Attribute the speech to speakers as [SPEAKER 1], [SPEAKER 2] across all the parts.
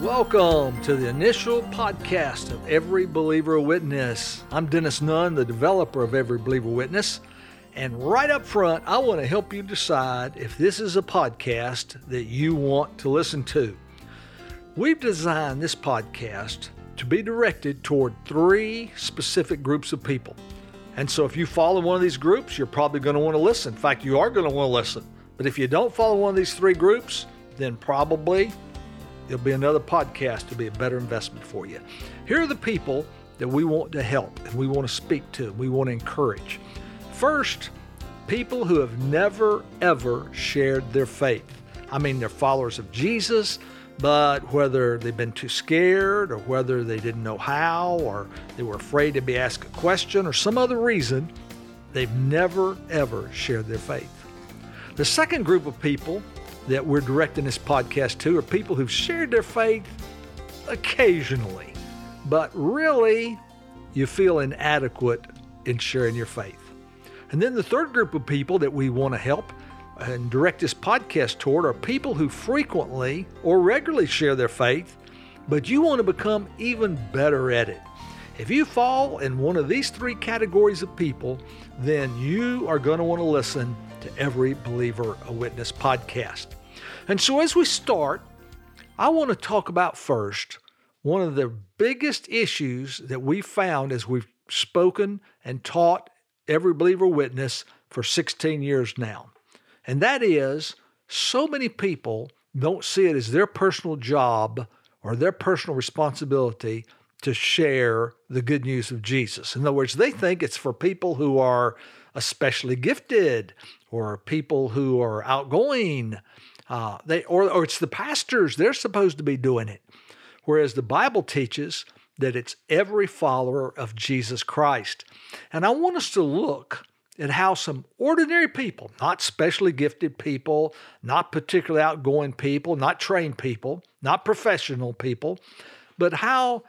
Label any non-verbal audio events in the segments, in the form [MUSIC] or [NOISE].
[SPEAKER 1] Welcome to the initial podcast of Every Believer Witness. I'm Dennis Nunn, the developer of Every Believer Witness. And right up front, I want to help you decide if this is a podcast that you want to listen to. We've designed this podcast to be directed toward three specific groups of people. And so if you follow one of these groups, you're probably going to want to listen. In fact, you are going to want to listen. But if you don't follow one of these three groups, then probably There'll be another podcast to be a better investment for you. Here are the people that we want to help and we want to speak to, we want to encourage. First, people who have never, ever shared their faith. I mean, they're followers of Jesus, but whether they've been too scared or whether they didn't know how or they were afraid to be asked a question or some other reason, they've never, ever shared their faith. The second group of people that we're directing this podcast to are people who've shared their faith occasionally, but really you feel inadequate in sharing your faith. And then the third group of people that we want to help and direct this podcast toward are people who frequently or regularly share their faith, but you want to become even better at it. If you fall in one of these three categories of people, then you are going to want to listen to every Believer a Witness podcast. And so, as we start, I want to talk about first one of the biggest issues that we found as we've spoken and taught every believer witness for 16 years now. And that is so many people don't see it as their personal job or their personal responsibility to share the good news of Jesus. In other words, they think it's for people who are especially gifted or people who are outgoing uh, they or, or it's the pastors, they're supposed to be doing it. Whereas the Bible teaches that it's every follower of Jesus Christ. And I want us to look at how some ordinary people, not specially gifted people, not particularly outgoing people, not trained people, not professional people, but how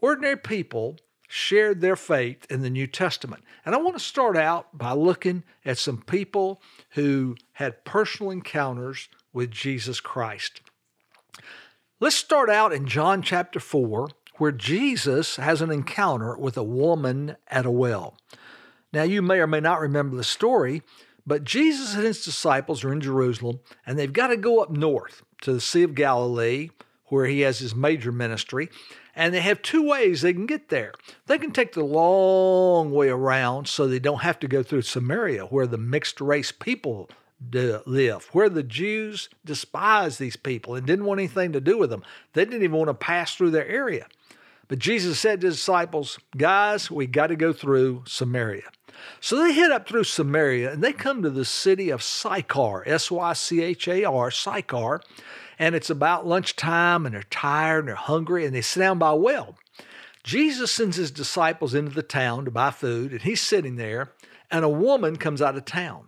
[SPEAKER 1] ordinary people shared their faith in the New Testament. And I want to start out by looking at some people who had personal encounters with Jesus Christ. Let's start out in John chapter 4, where Jesus has an encounter with a woman at a well. Now, you may or may not remember the story, but Jesus and his disciples are in Jerusalem, and they've got to go up north to the Sea of Galilee, where he has his major ministry. And they have two ways they can get there. They can take the long way around so they don't have to go through Samaria, where the mixed race people live, where the Jews despised these people and didn't want anything to do with them. They didn't even want to pass through their area. But Jesus said to his disciples, Guys, we got to go through Samaria. So they head up through Samaria and they come to the city of Sychar, S Y C H A R, Sychar. And it's about lunchtime and they're tired and they're hungry and they sit down by a well. Jesus sends his disciples into the town to buy food and he's sitting there and a woman comes out of town.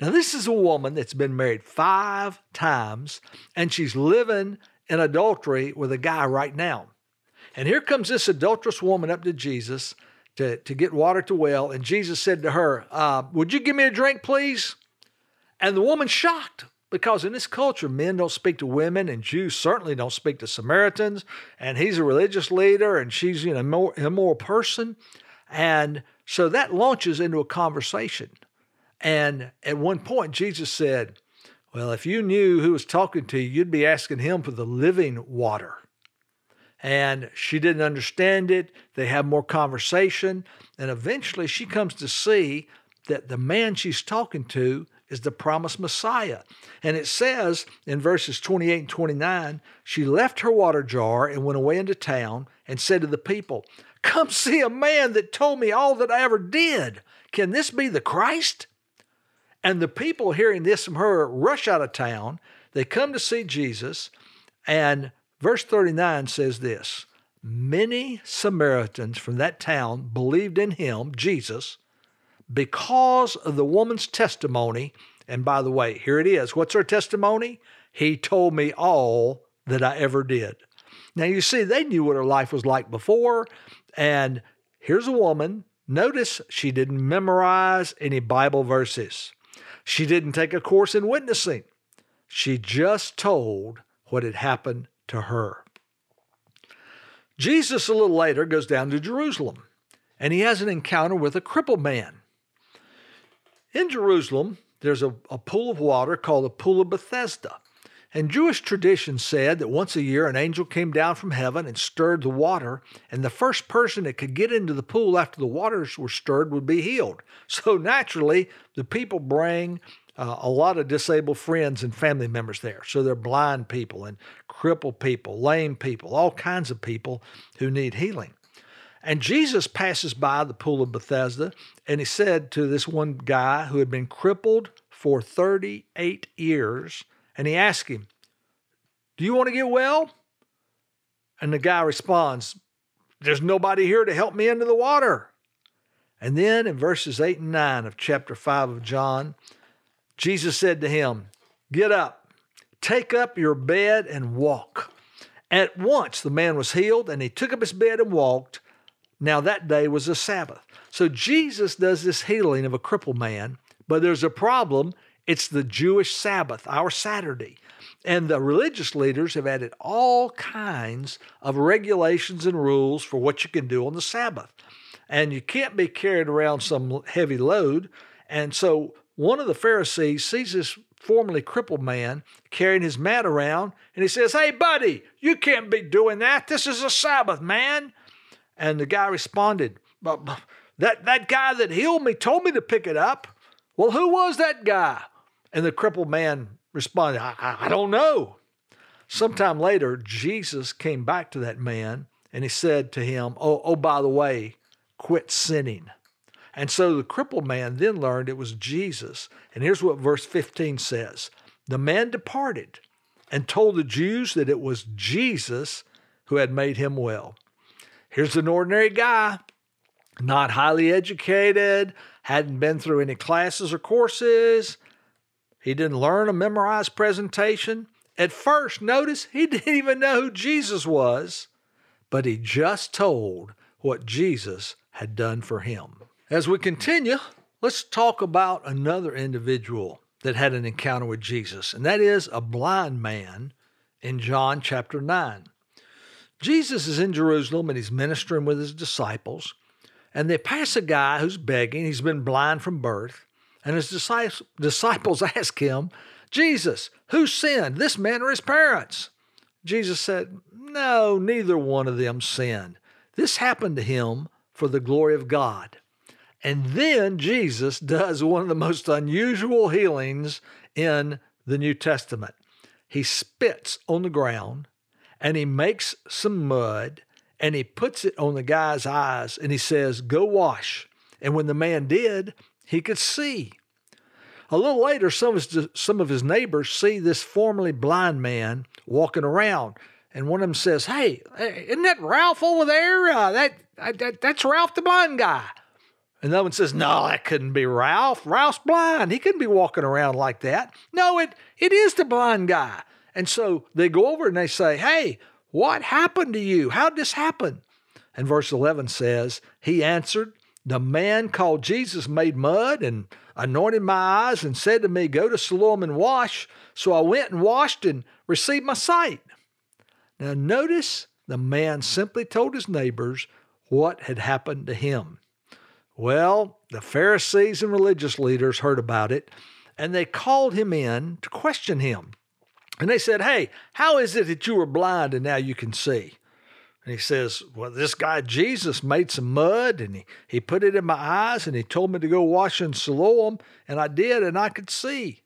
[SPEAKER 1] Now, this is a woman that's been married five times and she's living in adultery with a guy right now. And here comes this adulterous woman up to Jesus to, to get water to well. And Jesus said to her, uh, Would you give me a drink, please? And the woman's shocked because in this culture, men don't speak to women, and Jews certainly don't speak to Samaritans. And he's a religious leader, and she's you know, a more immoral person. And so that launches into a conversation. And at one point, Jesus said, Well, if you knew who was talking to you, you'd be asking him for the living water. And she didn't understand it. They have more conversation. And eventually, she comes to see that the man she's talking to is the promised Messiah. And it says in verses 28 and 29 she left her water jar and went away into town and said to the people, Come see a man that told me all that I ever did. Can this be the Christ? And the people hearing this from her rush out of town. They come to see Jesus. And verse 39 says this Many Samaritans from that town believed in him, Jesus, because of the woman's testimony. And by the way, here it is. What's her testimony? He told me all that I ever did. Now, you see, they knew what her life was like before. And here's a woman. Notice she didn't memorize any Bible verses. She didn't take a course in witnessing. She just told what had happened to her. Jesus, a little later, goes down to Jerusalem and he has an encounter with a crippled man. In Jerusalem, there's a, a pool of water called the Pool of Bethesda. And Jewish tradition said that once a year an angel came down from heaven and stirred the water, and the first person that could get into the pool after the waters were stirred would be healed. So naturally, the people bring uh, a lot of disabled friends and family members there. So they're blind people and crippled people, lame people, all kinds of people who need healing. And Jesus passes by the pool of Bethesda, and he said to this one guy who had been crippled for 38 years, and he asked him, Do you want to get well? And the guy responds, There's nobody here to help me into the water. And then in verses 8 and 9 of chapter 5 of John, Jesus said to him, Get up, take up your bed and walk. At once the man was healed, and he took up his bed and walked. Now that day was a Sabbath. So Jesus does this healing of a crippled man, but there's a problem. It's the Jewish Sabbath, our Saturday. And the religious leaders have added all kinds of regulations and rules for what you can do on the Sabbath. And you can't be carried around some heavy load. And so one of the Pharisees sees this formerly crippled man carrying his mat around, and he says, Hey, buddy, you can't be doing that. This is a Sabbath, man. And the guy responded, that, that guy that healed me told me to pick it up. Well, who was that guy? And the crippled man responded, I, I, I don't know. Sometime later, Jesus came back to that man and he said to him, Oh, oh, by the way, quit sinning. And so the crippled man then learned it was Jesus. And here's what verse 15 says The man departed and told the Jews that it was Jesus who had made him well. Here's an ordinary guy, not highly educated, hadn't been through any classes or courses. He didn't learn a memorized presentation. At first, notice he [LAUGHS] didn't even know who Jesus was, but he just told what Jesus had done for him. As we continue, let's talk about another individual that had an encounter with Jesus, and that is a blind man in John chapter 9. Jesus is in Jerusalem and he's ministering with his disciples, and they pass a guy who's begging. He's been blind from birth, and his disciples [LAUGHS] ask him, Jesus, who sinned, this man or his parents? Jesus said, No, neither one of them sinned. This happened to him for the glory of God. And then Jesus does one of the most unusual healings in the New Testament. He spits on the ground and he makes some mud and he puts it on the guy's eyes and he says, Go wash. And when the man did, he could see. A little later, some of his, some of his neighbors see this formerly blind man walking around. And one of them says, Hey, isn't that Ralph over there? Uh, that, that, that's Ralph the blind guy. And the one says, No, that couldn't be Ralph. Ralph's blind. He couldn't be walking around like that. No, it, it is the blind guy. And so they go over and they say, Hey, what happened to you? How'd this happen? And verse 11 says, He answered, The man called Jesus made mud and anointed my eyes and said to me, Go to Siloam and wash. So I went and washed and received my sight. Now notice the man simply told his neighbors what had happened to him. Well, the Pharisees and religious leaders heard about it and they called him in to question him. And they said, Hey, how is it that you were blind and now you can see? And he says, Well, this guy Jesus made some mud and he, he put it in my eyes and he told me to go wash in Siloam, and I did, and I could see.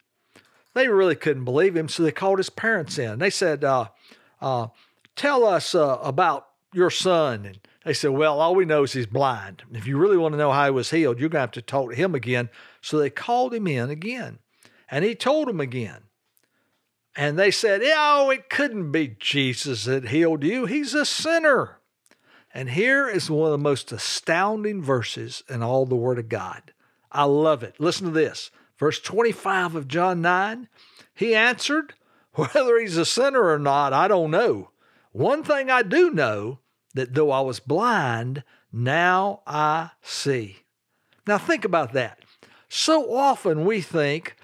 [SPEAKER 1] They really couldn't believe him, so they called his parents in. They said, uh, uh, Tell us uh, about your son. And they said, Well, all we know is he's blind. If you really want to know how he was healed, you're going to have to talk to him again. So they called him in again, and he told them again. And they said, Oh, it couldn't be Jesus that healed you. He's a sinner. And here is one of the most astounding verses in all the Word of God. I love it. Listen to this. Verse 25 of John 9. He answered, [LAUGHS] Whether he's a sinner or not, I don't know. One thing I do know that though I was blind, now I see. Now think about that. So often we think,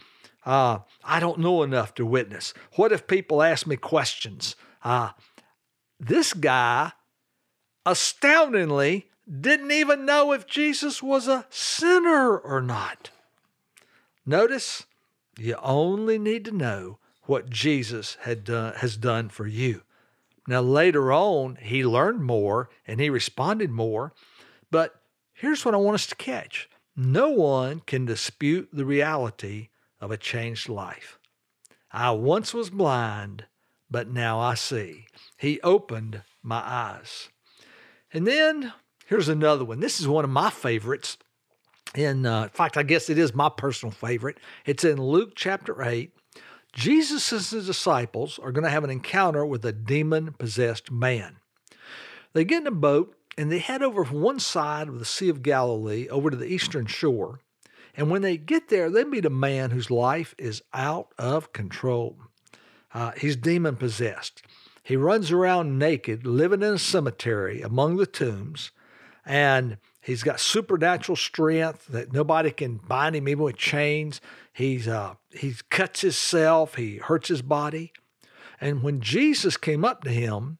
[SPEAKER 1] uh, I don't know enough to witness. What if people ask me questions? Uh, this guy astoundingly, didn't even know if Jesus was a sinner or not. Notice, you only need to know what Jesus had done, has done for you. Now, later on, he learned more and he responded more. But here's what I want us to catch no one can dispute the reality of a changed life. I once was blind, but now I see. He opened my eyes. And then here's another one. This is one of my favorites. In, uh, in fact, I guess it is my personal favorite. It's in Luke chapter 8. Jesus and his disciples are going to have an encounter with a demon possessed man. They get in a boat and they head over from one side of the Sea of Galilee over to the eastern shore. And when they get there, they meet a man whose life is out of control. Uh, he's demon possessed. He runs around naked, living in a cemetery among the tombs, and he's got supernatural strength that nobody can bind him even with chains. He's uh, he cuts himself, he hurts his body. And when Jesus came up to him,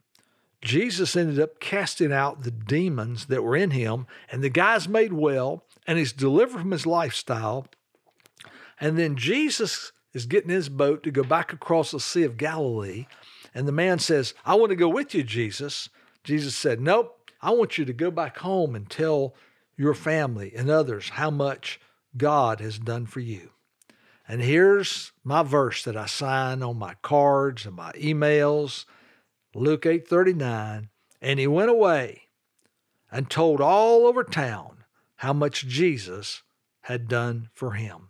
[SPEAKER 1] Jesus ended up casting out the demons that were in him, and the guy's made well, and he's delivered from his lifestyle. And then Jesus is getting his boat to go back across the Sea of Galilee, and the man says, I want to go with you, Jesus. Jesus said, Nope, I want you to go back home and tell your family and others how much God has done for you. And here's my verse that I sign on my cards and my emails. Luke 8:39, and he went away and told all over town how much Jesus had done for him.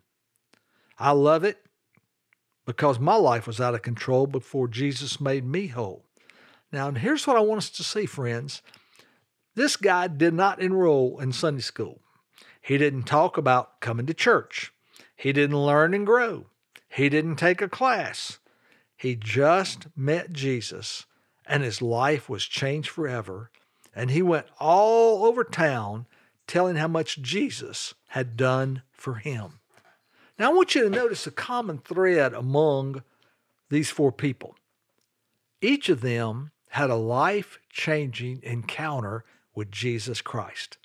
[SPEAKER 1] I love it because my life was out of control before Jesus made me whole. Now, here's what I want us to see, friends. This guy did not enroll in Sunday school. He didn't talk about coming to church. He didn't learn and grow. He didn't take a class. He just met Jesus and his life was changed forever. And he went all over town telling how much Jesus had done for him. Now, I want you to notice a common thread among these four people. Each of them had a life changing encounter with Jesus Christ.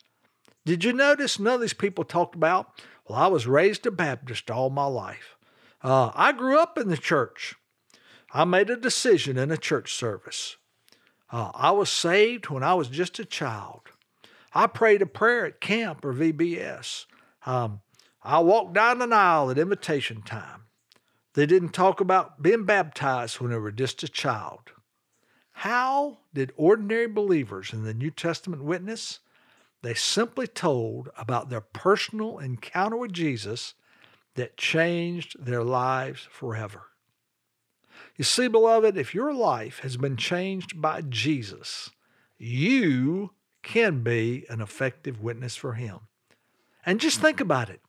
[SPEAKER 1] Did you notice none of these people talked about, well, I was raised a Baptist all my life. Uh, I grew up in the church. I made a decision in a church service. Uh, I was saved when I was just a child. I prayed a prayer at camp or VBS. Um, I walked down an aisle at invitation time. They didn't talk about being baptized when they were just a child. How did ordinary believers in the New Testament witness? They simply told about their personal encounter with Jesus that changed their lives forever. You see, beloved, if your life has been changed by Jesus, you can be an effective witness for Him. And just think mm-hmm. about it.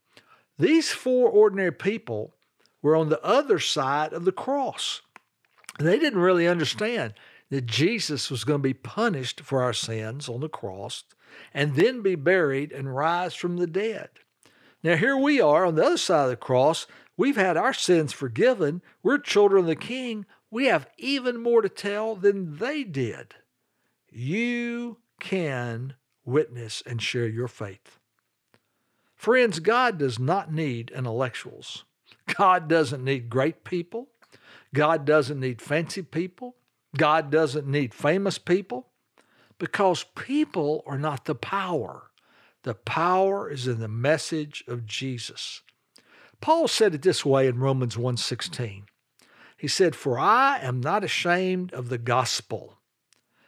[SPEAKER 1] These four ordinary people were on the other side of the cross. They didn't really understand that Jesus was going to be punished for our sins on the cross and then be buried and rise from the dead. Now, here we are on the other side of the cross. We've had our sins forgiven. We're children of the King. We have even more to tell than they did. You can witness and share your faith. Friends, God does not need intellectuals. God doesn't need great people. God doesn't need fancy people. God doesn't need famous people because people are not the power. The power is in the message of Jesus. Paul said it this way in Romans 1:16. He said, "For I am not ashamed of the gospel,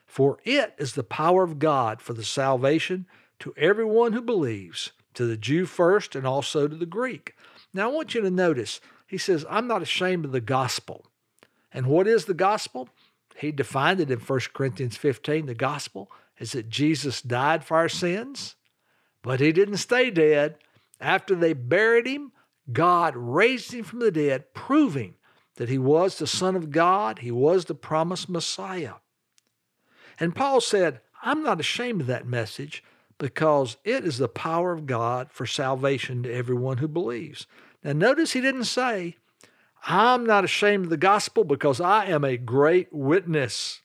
[SPEAKER 1] for it is the power of God for the salvation to everyone who believes, to the Jew first and also to the Greek. Now, I want you to notice, he says, I'm not ashamed of the gospel. And what is the gospel? He defined it in 1 Corinthians 15. The gospel is that Jesus died for our sins, but he didn't stay dead. After they buried him, God raised him from the dead, proving that he was the Son of God, he was the promised Messiah. And Paul said, I'm not ashamed of that message because it is the power of God for salvation to everyone who believes. Now, notice he didn't say, I'm not ashamed of the gospel because I am a great witness.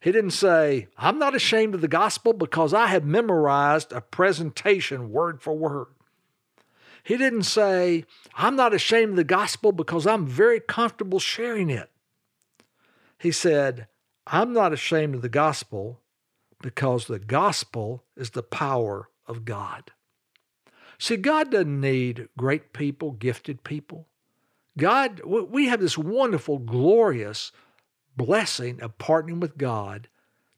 [SPEAKER 1] He didn't say, I'm not ashamed of the gospel because I have memorized a presentation word for word. He didn't say, I'm not ashamed of the gospel because I'm very comfortable sharing it. He said, I'm not ashamed of the gospel because the gospel is the power of God. See, God doesn't need great people, gifted people. God, we have this wonderful, glorious blessing of partnering with God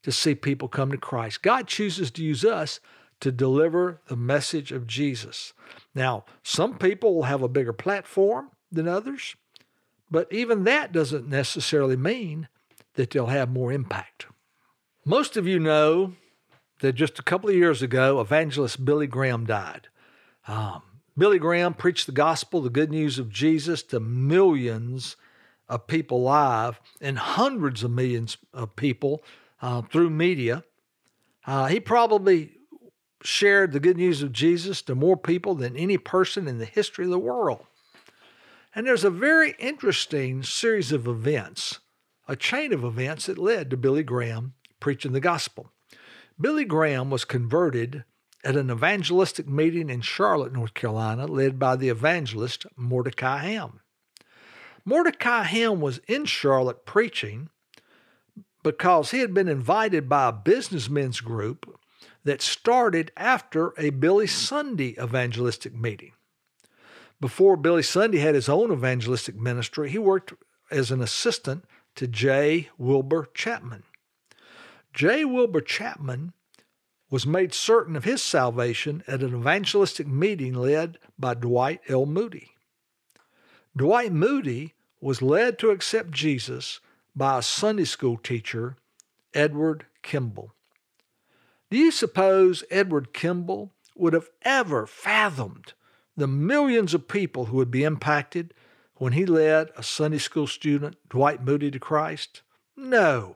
[SPEAKER 1] to see people come to Christ. God chooses to use us to deliver the message of Jesus. Now, some people will have a bigger platform than others, but even that doesn't necessarily mean that they'll have more impact. Most of you know that just a couple of years ago, evangelist Billy Graham died. Um, Billy Graham preached the gospel, the good news of Jesus to millions of people live and hundreds of millions of people uh, through media. Uh, he probably shared the good news of Jesus to more people than any person in the history of the world. And there's a very interesting series of events, a chain of events that led to Billy Graham preaching the gospel. Billy Graham was converted at an evangelistic meeting in Charlotte, North Carolina, led by the evangelist Mordecai Ham. Mordecai Ham was in Charlotte preaching because he had been invited by a businessmen's group that started after a Billy Sunday evangelistic meeting. Before Billy Sunday had his own evangelistic ministry, he worked as an assistant to J. Wilbur Chapman. J. Wilbur Chapman was made certain of his salvation at an evangelistic meeting led by Dwight L. Moody. Dwight Moody was led to accept Jesus by a Sunday school teacher, Edward Kimball. Do you suppose Edward Kimball would have ever fathomed the millions of people who would be impacted when he led a Sunday school student, Dwight Moody, to Christ? No.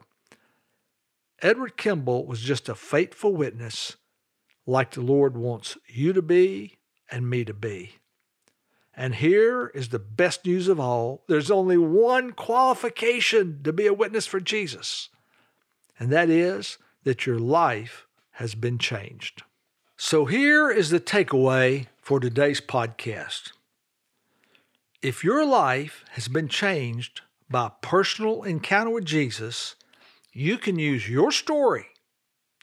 [SPEAKER 1] Edward Kimball was just a faithful witness like the Lord wants you to be and me to be. And here is the best news of all there's only one qualification to be a witness for Jesus, and that is that your life has been changed. So here is the takeaway for today's podcast. If your life has been changed by a personal encounter with Jesus, you can use your story,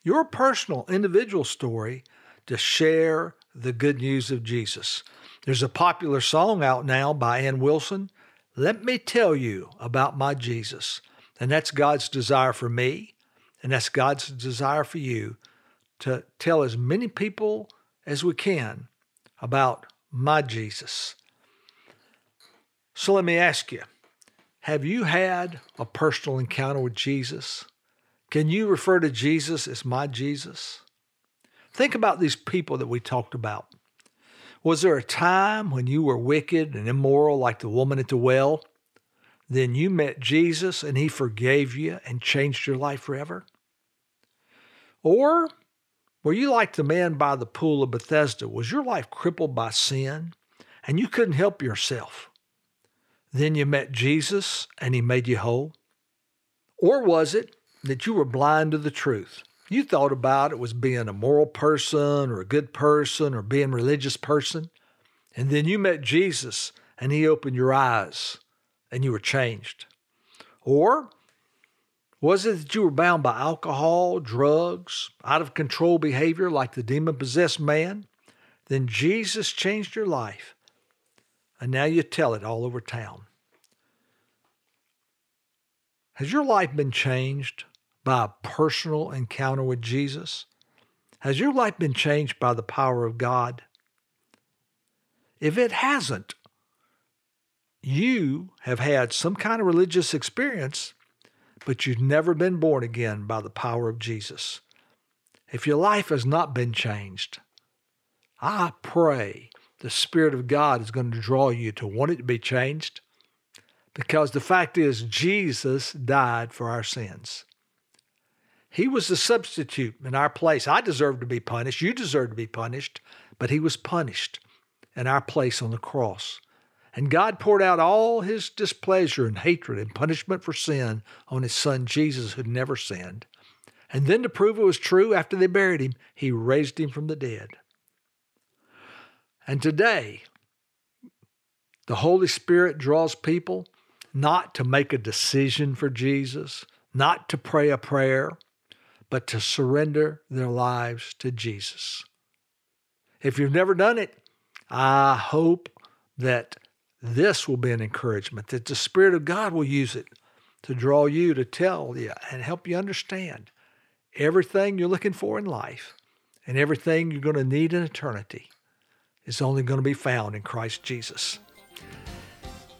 [SPEAKER 1] your personal individual story, to share the good news of Jesus. There's a popular song out now by Anne Wilson. Let me tell you about my Jesus. And that's God's desire for me, and that's God's desire for you to tell as many people as we can about my Jesus. So let me ask you have you had a personal encounter with Jesus? Can you refer to Jesus as my Jesus? Think about these people that we talked about. Was there a time when you were wicked and immoral like the woman at the well? Then you met Jesus and he forgave you and changed your life forever? Or were you like the man by the pool of Bethesda? Was your life crippled by sin and you couldn't help yourself? Then you met Jesus and he made you whole? Or was it that you were blind to the truth? You thought about it was being a moral person or a good person or being a religious person. And then you met Jesus and he opened your eyes and you were changed. Or was it that you were bound by alcohol, drugs, out of control behavior like the demon possessed man? Then Jesus changed your life and now you tell it all over town. Has your life been changed by a personal encounter with Jesus? Has your life been changed by the power of God? If it hasn't, you have had some kind of religious experience, but you've never been born again by the power of Jesus. If your life has not been changed, I pray the Spirit of God is going to draw you to want it to be changed because the fact is, Jesus died for our sins. He was the substitute in our place. I deserve to be punished. You deserve to be punished, but he was punished in our place on the cross. And God poured out all his displeasure and hatred and punishment for sin on his son Jesus, who never sinned. And then to prove it was true, after they buried him, he raised him from the dead. And today, the Holy Spirit draws people not to make a decision for Jesus, not to pray a prayer, but to surrender their lives to Jesus. If you've never done it, I hope that this will be an encouragement, that the Spirit of God will use it to draw you to tell you and help you understand everything you're looking for in life and everything you're going to need in eternity is only going to be found in Christ Jesus.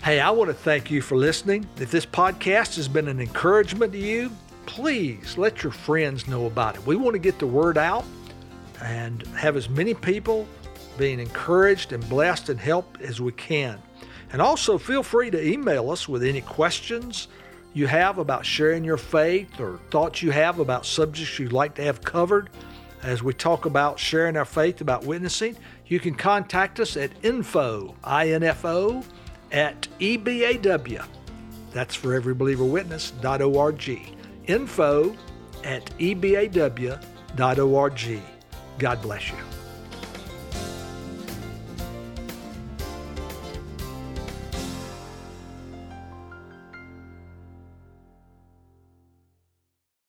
[SPEAKER 1] Hey, I want to thank you for listening. If this podcast has been an encouragement to you, please let your friends know about it. We want to get the word out and have as many people being encouraged and blessed and helped as we can. And also feel free to email us with any questions you have about sharing your faith or thoughts you have about subjects you'd like to have covered as we talk about sharing our faith about witnessing. You can contact us at info, I-N-F-O, at EBAW. That's for everybelieverwitness.org. Info at EBAW.org. God bless you.